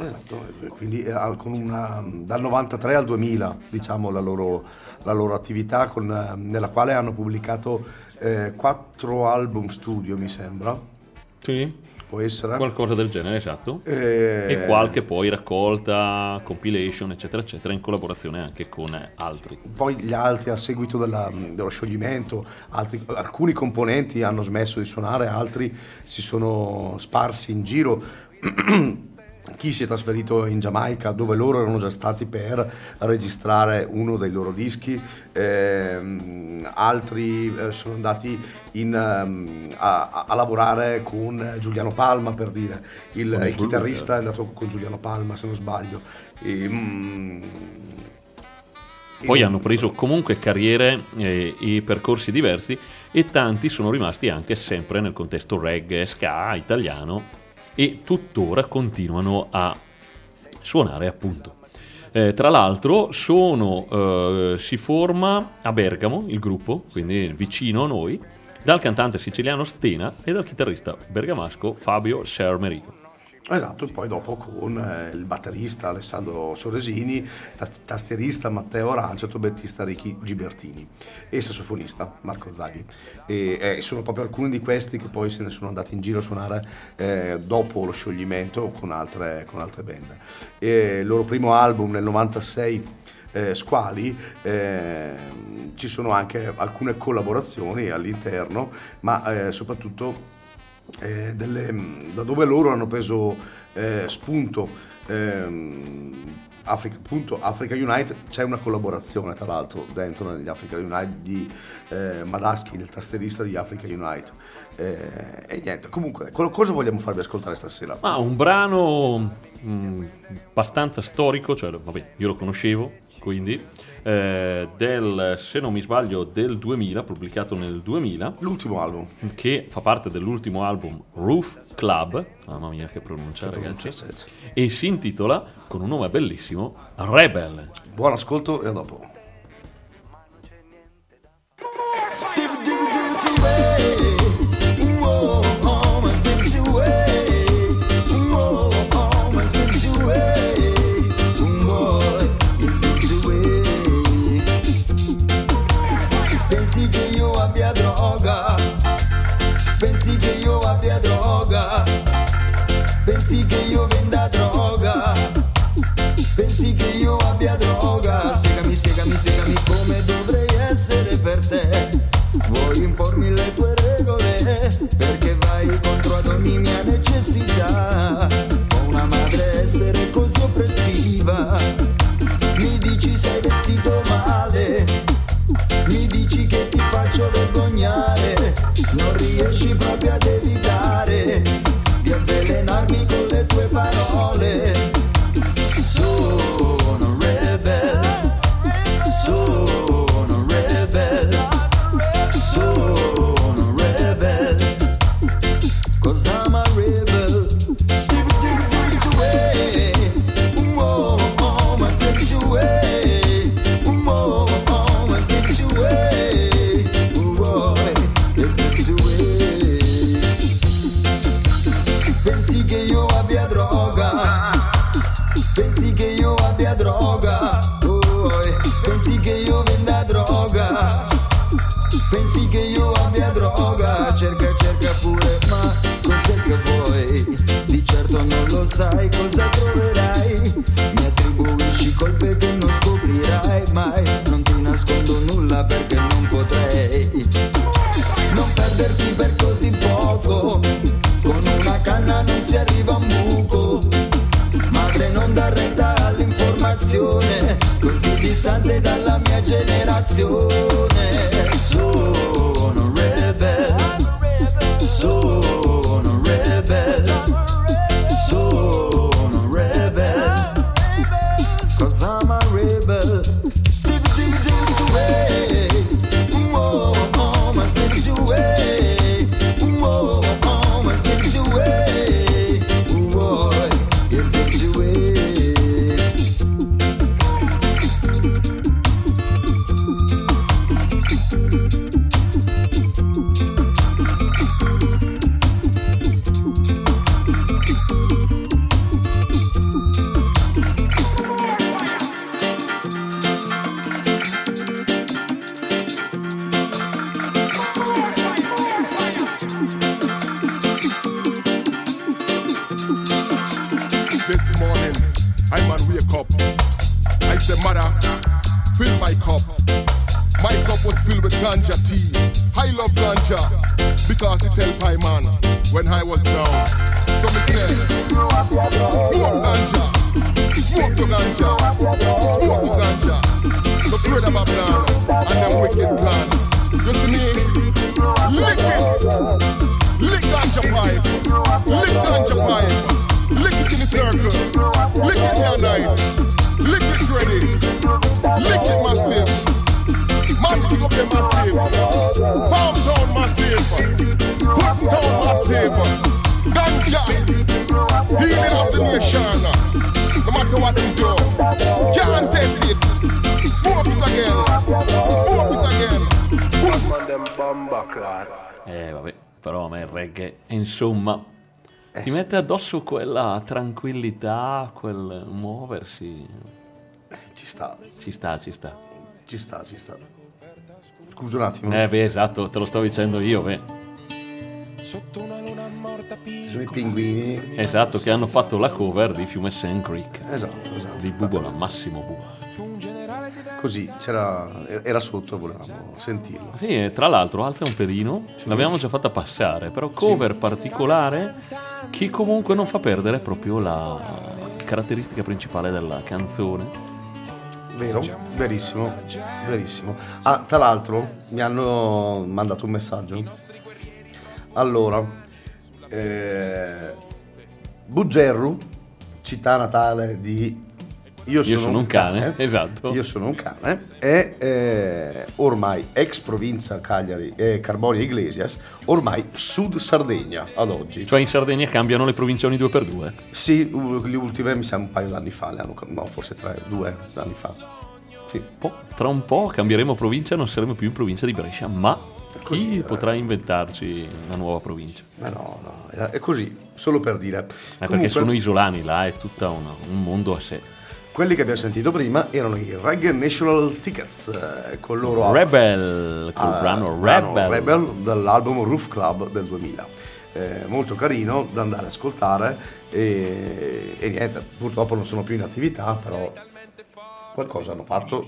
A: Esatto, eh, quindi eh, con una- dal 93 al 2000 diciamo la loro, la loro attività con, eh, nella quale hanno pubblicato eh, quattro album studio mi sembra
C: Sì.
A: Può essere.
C: Qualcosa del genere, esatto.
A: Eh,
C: E qualche poi raccolta, compilation, eccetera, eccetera, in collaborazione anche con altri.
A: Poi gli altri a seguito della- dello scioglimento, altri- alcuni componenti hanno smesso di suonare, altri si sono sparsi in giro. *clears throat* Chi si è trasferito in Giamaica dove loro erano già stati per registrare uno dei loro dischi, ehm, altri eh, sono andati in, ehm, a, a- lavorare con Giuliano Palma per dire, il,
C: il
A: chitarrista è andato con Giuliano Palma se non sbaglio. E, mm,
C: Poi hanno preso comunque carriere eh, e percorsi diversi e tanti sono rimasti anche sempre nel contesto reggae, ska, italiano e tuttora continuano a suonare appunto. Eh, tra l'altro sono, eh, si forma a Bergamo il gruppo, quindi vicino a noi, dal cantante siciliano Stena e dal chitarrista bergamasco Fabio Sermerico.
A: Esatto, e poi dopo con eh, il batterista Alessandro Soresini, ta- tastierista Matteo Arancia, trombettista Ricky Gibertini e sassofonista Marco Zaghi. E eh, sono proprio alcuni di questi che poi se ne sono andati in giro a suonare eh, dopo lo scioglimento con altre, con altre band. E il loro primo album nel 96 eh, Squali, eh, ci sono anche alcune collaborazioni all'interno, ma eh, soprattutto eh, delle- da dove loro hanno preso eh, spunto. ehm, Africa, appunto, Africa Unite c'è una collaborazione tra l'altro dentro negli Africa Unite di eh, Madaschi, il tastierista di Africa Unite. Eh, e niente, comunque, co- cosa vogliamo farvi ascoltare stasera?
C: Ma un brano mm, abbastanza storico, cioè vabbè, io lo conoscevo, quindi eh, del, se non mi sbaglio, del 2000, pubblicato nel 2000,
A: L'ultimo album.
C: che fa parte dell'ultimo album Roof Club, mamma mia che pronuncia
A: Che
C: ragazzi,
A: pronuncia,
C: e si intitola con un nome bellissimo Rebel.
A: Buon ascolto e a dopo.
H: Pensi che io
C: addosso quella tranquillità, quel muoversi.
A: Ci sta.
C: Ci sta, ci sta.
A: Ci sta, ci sta. Scusa un attimo.
C: Eh, beh, esatto, te lo sto dicendo io, beh.
I: Sotto una luna morta
A: Ci sono i pinguini.
C: Esatto, che hanno fatto la cover di Fiume Sand Creek.
A: Esatto, esatto.
C: Di Bubola, Massimo Bubola.
A: Così, c'era, era sotto e volevamo sentirlo.
C: Sì, tra l'altro alza un pedino, l'abbiamo già fatta passare, però cover particolare che comunque non fa perdere proprio la caratteristica principale della canzone.
A: Vero, verissimo, verissimo. Ah, tra l'altro mi hanno mandato un messaggio. Allora, eh, Buggerru, città natale di Io sono,
C: un cane, esatto.
A: Io sono un cane, è eh, ormai ex provincia Cagliari e Carbonia Iglesias, ormai Sud Sardegna ad oggi.
C: Cioè in Sardegna cambiano le province ogni due per due.
A: Sì, le ultime mi sa un paio d'anni fa, le hanno, no, forse tre, due anni fa. Sì.
C: Tra un po' cambieremo provincia, non saremo più in provincia di Brescia, ma chi potrà inventarci una nuova provincia?
A: Ma no, no, è- è così, solo per dire.
C: Eh, perché
A: Comunque-
C: sono isolani là, è tutto un mondo a sé.
A: Quelli che abbiamo sentito prima erano i Reggae National Tickets eh, con il loro
C: Rebel, col
A: ah,
C: brano
A: brano
C: Rebel.
A: Rebel dall'album Roof Club del 2000. Eh, molto carino da andare ad ascoltare e, e niente, purtroppo non sono più in attività, però qualcosa hanno fatto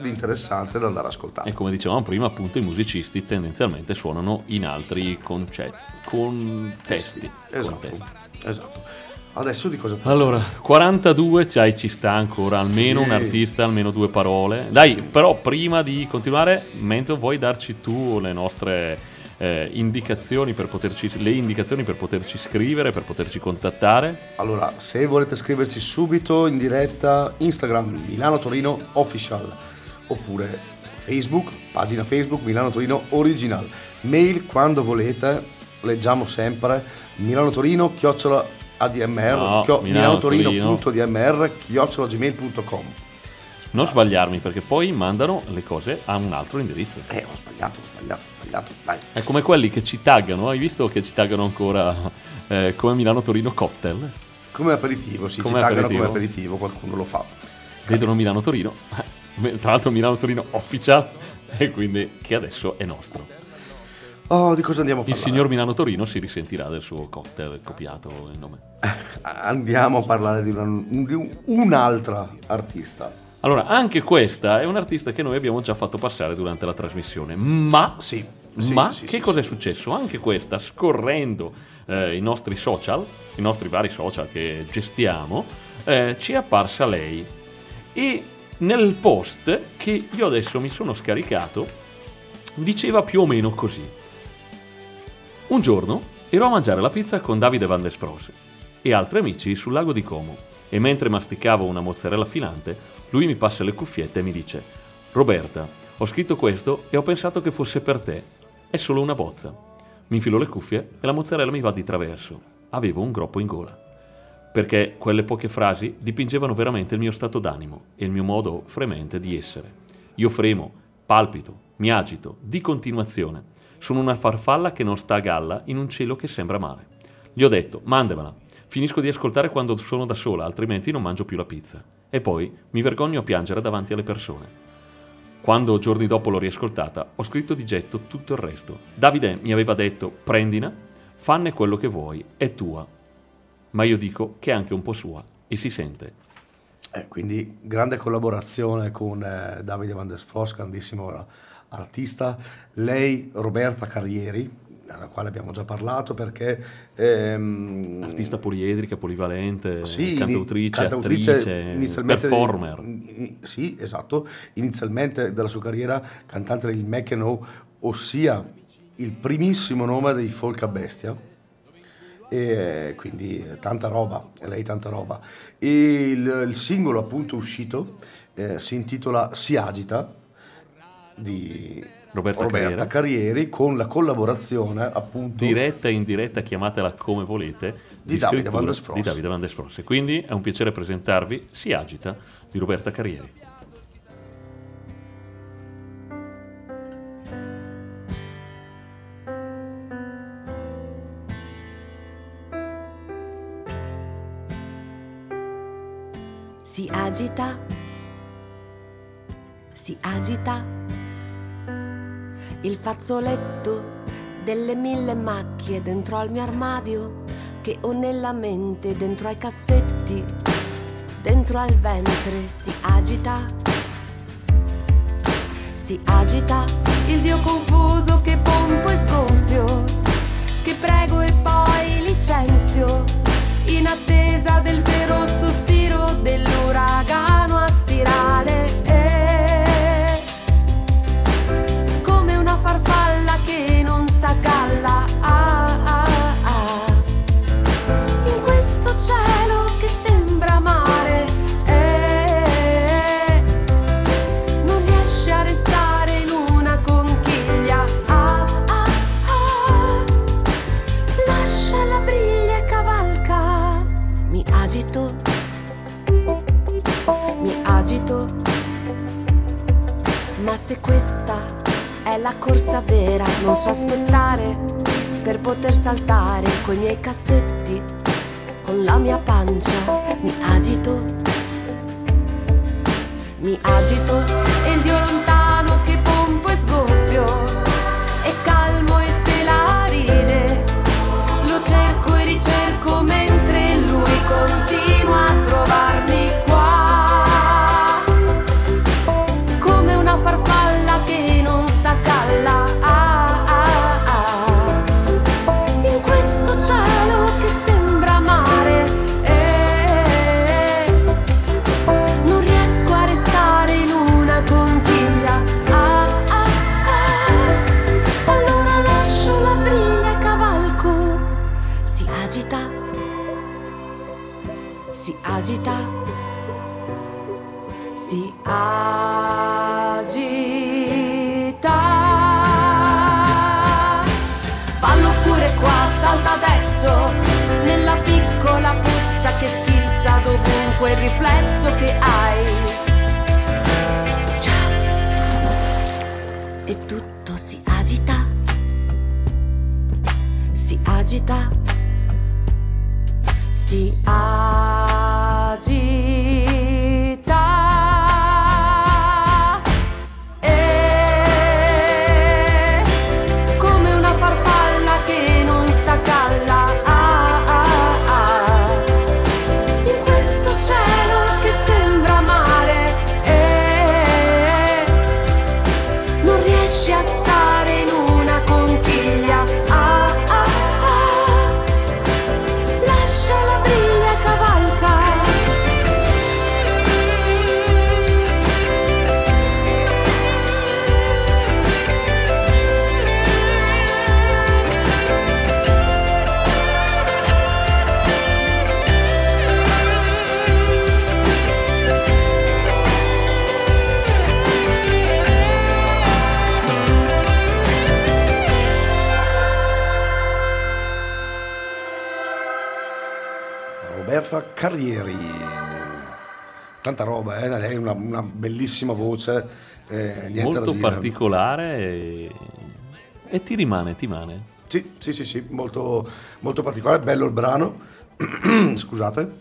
A: di interessante da andare ad ascoltare.
C: E come dicevamo prima, appunto, i musicisti tendenzialmente suonano in altri concetti, contesti.
A: Esatto,
C: contesti.
A: esatto. Adesso di cosa parliamo?
C: Allora, 42, cioè, ci sta ancora almeno
A: Sì.
C: un artista, almeno due parole. Dai, però prima di continuare, Menzo, vuoi darci tu le nostre eh, indicazioni per poterci, le indicazioni per poterci scrivere, per poterci contattare?
A: Allora, se volete scriverci subito in diretta, Instagram Milano Torino Official oppure Facebook, pagina Facebook Milano Torino Original. Mail quando volete, leggiamo sempre Milano Torino chiocciola ADMR,
C: No,
A: chio-
C: Milano
A: milanotorino.dmr chiocciola gmail.com.
C: Non sbagliarmi, perché poi mandano le cose a un altro indirizzo.
A: Eh, ho sbagliato, ho sbagliato, ho sbagliato, dai.
C: È come quelli che ci taggano, hai visto che ci taggano ancora eh, come Milano Torino Cocktail?
A: Come aperitivo, sì,
C: Come
A: ci taggano
C: aperitivo.
A: come aperitivo, qualcuno lo fa.
C: Vedono Milano Torino, *laughs* tra l'altro Milano Torino official, e quindi che adesso è nostro.
A: Oh, di cosa andiamo a
C: Il
A: parlare?
C: signor Milano Torino si risentirà del suo cocktail copiato il nome.
A: Andiamo a parlare di, una- di un'altra artista.
C: Allora, anche questa è un artista che noi abbiamo già fatto passare durante la trasmissione, ma,
A: sì,
C: ma
A: sì,
C: che
A: sì,
C: cosa è successo? Anche questa, scorrendo eh, i nostri social, i nostri vari social che gestiamo, eh, ci è apparsa lei. E nel post che io adesso mi sono scaricato, diceva più o meno così. Un giorno ero a mangiare la pizza con Davide Van der Spross e altri amici sul lago di Como e mentre masticavo una mozzarella filante, lui mi passa le cuffiette e mi dice Roberta, ho scritto questo e ho pensato che fosse per te. È solo una bozza. Mi infilo le cuffie e la mozzarella mi va di traverso. Avevo un groppo in gola. Perché quelle poche frasi dipingevano veramente il mio stato d'animo e il mio modo fremente di essere. Io fremo, palpito, mi agito, di continuazione. Sono una farfalla che non sta a galla in un cielo che sembra male. Gli ho detto, mandamela. Finisco di ascoltare quando sono da sola, altrimenti non mangio più la pizza. E poi mi vergogno a piangere davanti alle persone. Quando giorni dopo l'ho riascoltata, ho scritto di getto tutto il resto. Davide mi aveva detto, prendina, fanne quello che vuoi, è tua. Ma io dico che è anche un po' sua E si sente.
A: Eh, quindi grande collaborazione con eh, Davide Van der Fros, grandissimo artista. Lei, Roberta Carrieri, della quale abbiamo già parlato perché... ehm,
C: Artista poliedrica, polivalente,
A: sì,
C: cantautrice,
A: cantautrice,
C: attrice, performer.
A: sì, esatto. Inizialmente della sua carriera cantante degli Meccano, ossia il primissimo nome dei Folk a Bestia. E quindi eh, tanta roba, lei tanta roba. E il, il singolo appunto uscito eh, si intitola Si agita di
C: Roberta Carriera.
A: Carrieri con la collaborazione appunto
C: Diretta e indiretta, chiamatela come volete,
A: Di Davide Van.
C: Di Davide Van der Spross. E quindi è un piacere presentarvi Si agita di Roberta Carrieri.
J: si agita, si agita il fazzoletto delle mille macchie dentro al mio armadio che ho nella mente, dentro ai cassetti, dentro al ventre si agita, si agita il dio confuso che pompo e sgonfio, che prego e poi licenzio, in attesa del vero sospiro dell'uragano a spirale. Ma se questa è la corsa vera, non so aspettare per poter saltare coi miei cassetti, con la mia pancia. Mi agito, mi agito e il dio lontano che pompo e sgonfio,
A: Carrieri. Tanta roba, eh? lei ha una, una bellissima voce. eh,
C: Molto particolare e... e ti rimane, ti rimane.
A: Sì, sì, sì, sì, molto, molto particolare, bello il brano. *clears throat* Scusate.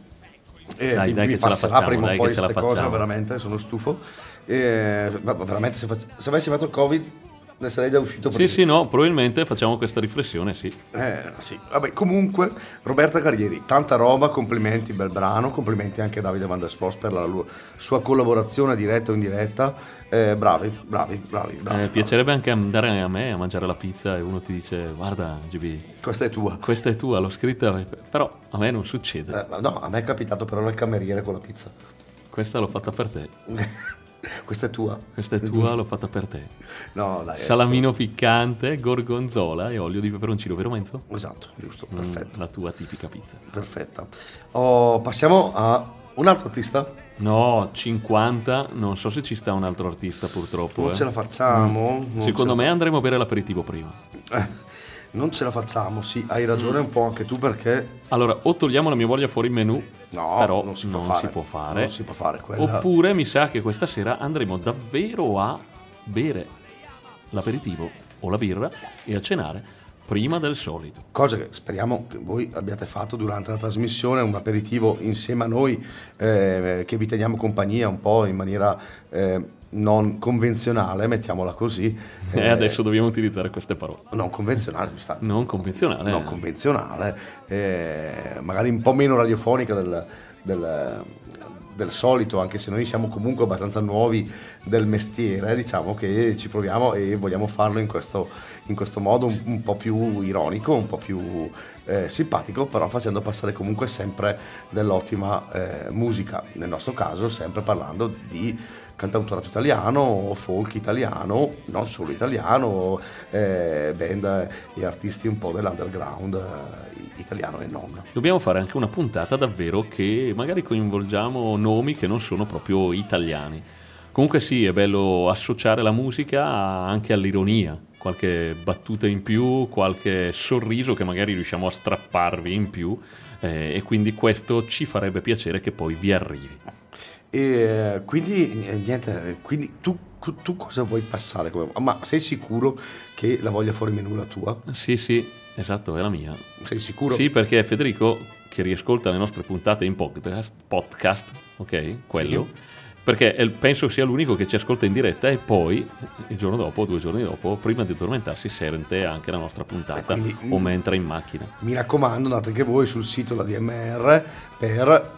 A: E
C: Dai,
A: mi,
C: dai
A: mi
C: che
A: passerà
C: facciamo,
A: prima o poi queste cose, veramente, sono stufo. E, ma veramente, se, fac- se avessi fatto il Covid, ne sarei già uscito
C: Sì,
A: prima.
C: sì, no, probabilmente facciamo questa riflessione, sì.
A: Eh, sì. Vabbè, comunque, Roberta Carrieri, tanta roba, complimenti, bel brano, complimenti anche a Davide Van der Spos per la sua collaborazione diretta o indiretta. Eh, bravi, bravi, bravi, bravi.
C: Eh, piacerebbe anche andare a me a mangiare la pizza e uno ti dice guarda GB,
A: Questa è tua.
C: questa è tua, l'ho scritta, però a me non succede.
A: Eh, no, a me è capitato però nel cameriere con la pizza.
C: Questa l'ho fatta per te. *laughs* *laughs*
A: Questa è tua.
C: Questa è tua, l'ho fatta per te.
A: No, dai.
C: Salamino piccante, gorgonzola e olio di peperoncino, vero Menzo?
A: Esatto, giusto,
C: Mm,
A: perfetto.
C: la tua tipica pizza.
A: Perfetta. Oh, passiamo a un altro artista.
C: No, 50, non so se ci sta un altro artista purtroppo.
A: Non
C: eh.
A: ce la facciamo,
C: Mm. Secondo
A: ce
C: me
A: la-
C: andremo a bere l'aperitivo prima.
A: Eh, non ce la facciamo, sì, hai ragione un po' anche tu perché
C: Allora, o togliamo la mia voglia fuori menu,
A: No,
C: però
A: non si può fare.
C: può fare.
A: Non si può fare quella.
C: Oppure mi sa che questa sera andremo davvero a bere l'aperitivo o la birra e a cenare prima del solito.
A: Cosa che speriamo che voi abbiate fatto durante la trasmissione, un aperitivo insieme a noi eh, che vi teniamo compagnia un po' in maniera eh, non convenzionale, mettiamola così. *laughs*
C: E adesso dobbiamo utilizzare queste parole.
A: Non convenzionale, mi sta.
C: Non convenzionale.
A: Non convenzionale, eh, magari un po' meno radiofonica del, del- del solito, anche se noi siamo comunque abbastanza nuovi del mestiere, diciamo che ci proviamo e vogliamo farlo in questo, in questo modo un, un po' più ironico, un po' più eh, simpatico, però facendo passare comunque sempre dell'ottima eh, musica, nel nostro caso sempre parlando di cantautorato italiano, folk italiano, non solo italiano, eh, band e artisti un po' dell'underground eh, italiano e non.
C: Dobbiamo fare anche una puntata davvero che magari coinvolgiamo nomi che non sono proprio italiani. Comunque sì, è bello associare la musica anche all'ironia, qualche battuta in più, qualche sorriso che magari riusciamo a strapparvi in più eh, e quindi questo ci farebbe piacere che poi vi arrivi.
A: E eh, quindi eh, niente, eh, quindi tu, tu- cosa vuoi passare? come- Ma sei sicuro che la voglia fuori menù la tua?
C: Sì, sì, esatto, è la mia.
A: Sei sicuro?
C: Sì, perché Federico, che riascolta le nostre puntate in podcast, podcast ok, quello, perché penso sia l'unico che ci ascolta in diretta e poi il giorno dopo, due giorni dopo, prima di addormentarsi, sente anche la nostra puntata
A: quindi-
C: o mentre in macchina.
A: Mi raccomando, andate anche voi sul sito della DMR per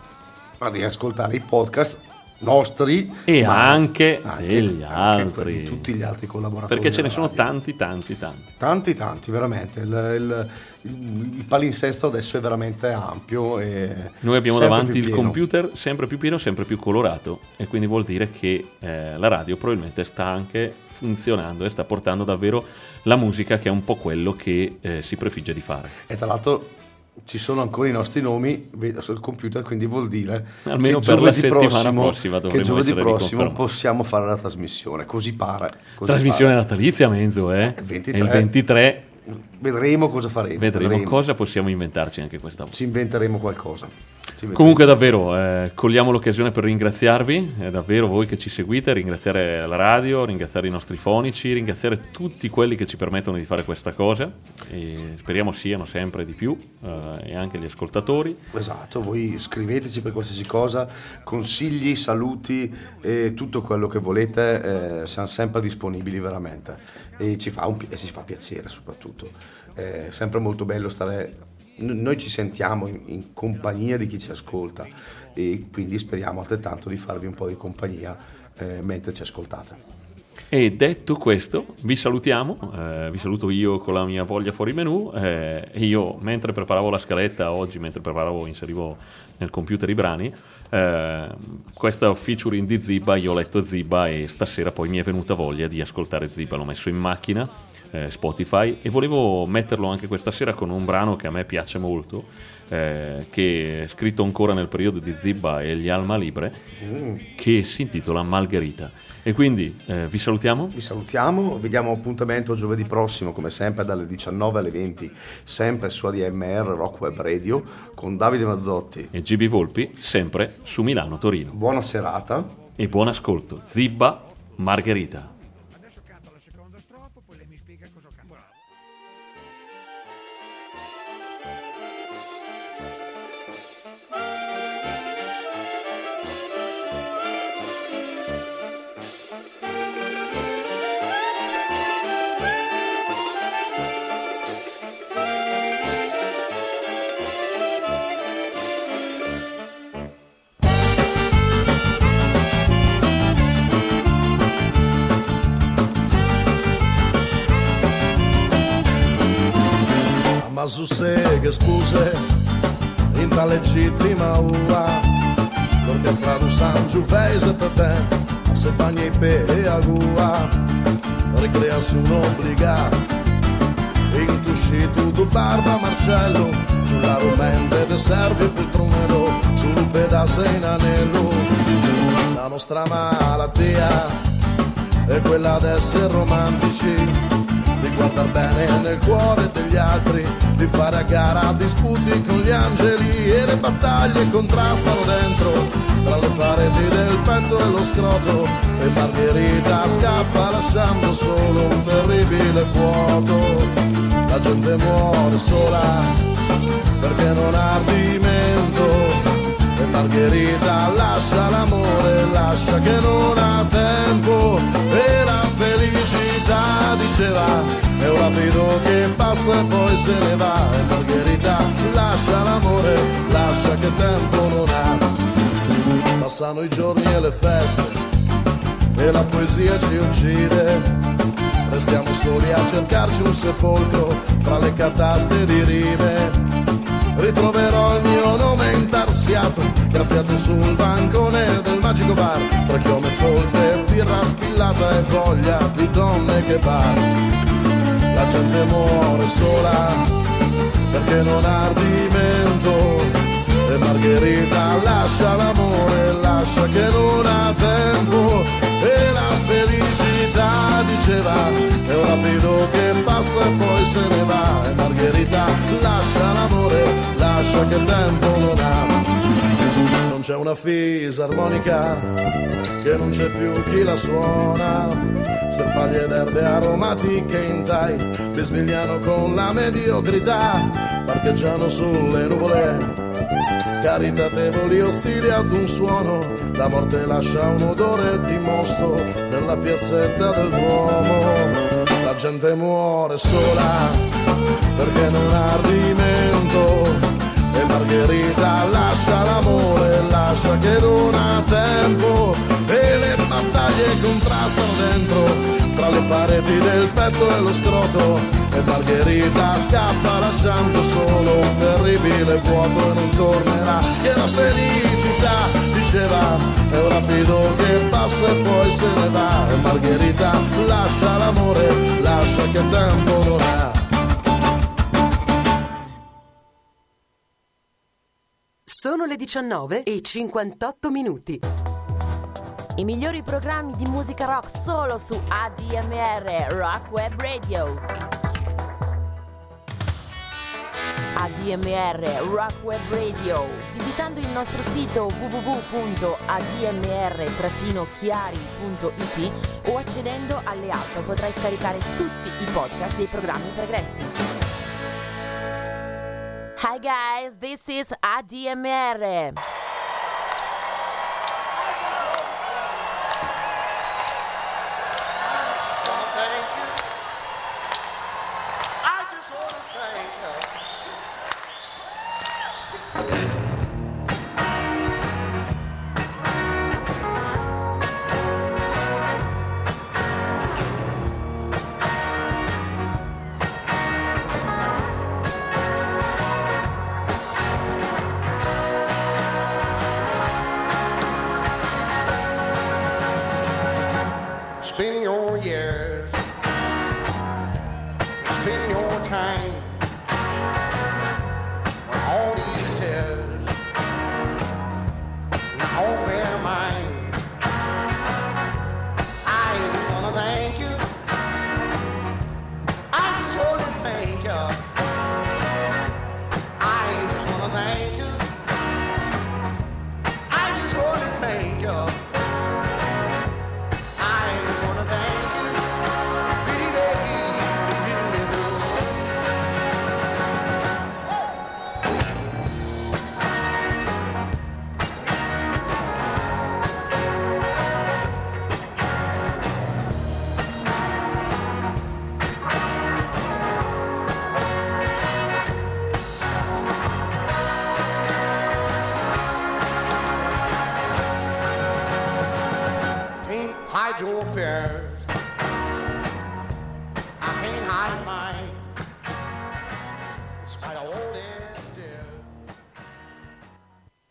A: riascoltare i podcast nostri
C: E
A: ma
C: anche degli
A: anche
C: altri.
A: di tutti gli altri collaboratori.
C: Perché ce ne sono tanti, tanti, tanti.
A: Tanti, tanti, veramente. Il, il- il- palinsesto adesso è veramente ampio. E
C: Noi abbiamo davanti il computer sempre più pieno, sempre più colorato e quindi vuol dire che eh, la radio probabilmente sta anche funzionando e sta portando davvero la musica che è un po' quello che eh, si prefigge di fare.
A: E tra l'altro ci sono ancora i nostri nomi sul computer, quindi vuol dire
C: Almeno
A: che
C: per la settimana
A: prossimo,
C: prossima
A: che giovedì prossimo possiamo fare la trasmissione. Così pare. così
C: Trasmissione
A: pare.
C: natalizia, Menzo, eh?
A: Il 23.
C: E il 23
A: Vedremo cosa faremo.
C: vedremo cosa possiamo inventarci anche questa volta.
A: Ci inventeremo qualcosa.
C: Comunque davvero, eh, cogliamo l'occasione per ringraziarvi, eh, davvero voi che ci seguite, ringraziare la radio, ringraziare i nostri fonici, ringraziare tutti quelli che ci permettono di fare questa cosa e speriamo siano sempre di più eh, e anche gli ascoltatori.
A: Esatto, voi scriveteci per qualsiasi cosa, consigli, saluti e tutto quello che volete, eh, siamo sempre disponibili veramente e ci fa, un e ci fa piacere soprattutto. È sempre molto bello stare, noi ci sentiamo in, in compagnia di chi ci ascolta e quindi speriamo altrettanto di farvi un po' di compagnia eh, mentre ci ascoltate.
C: E detto questo, vi salutiamo, eh, vi saluto io con la mia voglia fuori menù eh, io mentre preparavo la scaletta oggi, mentre preparavo, inserivo nel computer i brani, eh, questa featuring di Ziba, io ho letto Ziba e stasera poi mi è venuta voglia di ascoltare Ziba, l'ho messo in macchina, eh, Spotify e volevo metterlo anche questa sera con un brano che a me piace molto, eh, che è scritto ancora nel periodo di Ziba e gli Alma Libre,
A: Mm.
C: che si intitola Margherita. E quindi eh, vi salutiamo.
A: Vi salutiamo, vi diamo appuntamento giovedì prossimo, come sempre, dalle 19 alle 20, sempre su ADMR Rock Web Radio, con Davide Mazzotti.
C: E GB Volpi, sempre su Milano Torino.
A: Buona serata.
C: E buon ascolto. Zibba Margherita.
K: Ma su che spuse in tal legittima ua L'orchestra du San Giuvese per te Se bagni pe e agua Ricrea su un obbligato Intuscito du barba Marcello Sulla rumente de servi il trumero Sul pedazo in anello. La nostra malattia è quella d'essere romantici guardar bene nel cuore degli altri, di fare a gara disputi con gli angeli e le battaglie contrastano dentro. Tra le pareti del petto e lo scroto e Margherita scappa lasciando solo un terribile vuoto. La gente muore sola perché non ha ardimento. E Margherita lascia l'amore, lascia che non ha tempo. E la diceva è un rapido che passa e poi se ne va e Margherita lascia l'amore, lascia che tempo non ha. Passano i giorni e le feste e la poesia ci uccide. Restiamo soli a cercarci un sepolcro fra le cataste di rime ritroverò il mio nome intarsiato, graffiato sul bancone del magico bar, tra chiome folte, birra spillata e voglia di donne che bar. La gente muore sola perché non ha ardimento e Margherita lascia l'amore, lascia che non ha tempo e la felicità diceva è un rapido che passa e poi se ne va e Margherita lascia l'amore, lascia che tempo non ha. C'è una fisarmonica che non c'è più chi la suona. Sterpaglie d'erbe aromatiche in tai, bisbigliano con la mediocrità, parcheggiano sulle nuvole caritatevoli ostili ad un suono, la morte lascia un odore di mosto nella piazzetta del Duomo. La gente muore sola perché non ha ardimento Margherita lascia l'amore, lascia che non ha tempo. E le battaglie contrastano dentro tra le pareti del petto e lo scroto. E Margherita scappa lasciando solo un terribile vuoto e non tornerà. Che la felicità diceva è un rapido che passa e poi se ne va. E Margherita lascia l'amore lascia che tempo non ha
L: Sono le 19 e 58 minuti.
M: I migliori programmi di musica rock solo su ADMR Rock Web Radio. ADMR Rock Web Radio. Visitando il nostro sito www.admr-chiari.it o accedendo alle app potrai scaricare tutti i podcast dei programmi pregressi. Hi guys, this is ADMR.